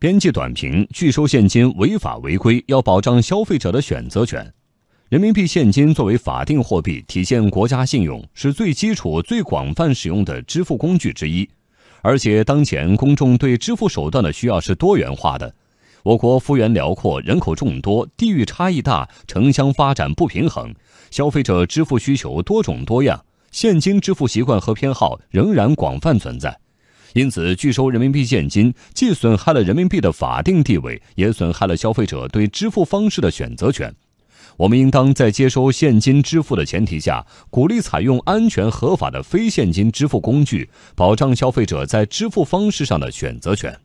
编辑短评：拒收现金违法违规，要保障消费者的选择权。人民币现金作为法定货币，体现国家信用，是最基础、最广泛使用的支付工具之一。而且，当前公众对支付手段的需要是多元化的。我国幅员辽阔，人口众多，地域差异大，城乡发展不平衡，消费者支付需求多种多样，现金支付习惯和偏好仍然广泛存在。因此，拒收人民币现金，既损害了人民币的法定地位，也损害了消费者对支付方式的选择权。我们应当在接收现金支付的前提下，鼓励采用安全合法的非现金支付工具，保障消费者在支付方式上的选择权。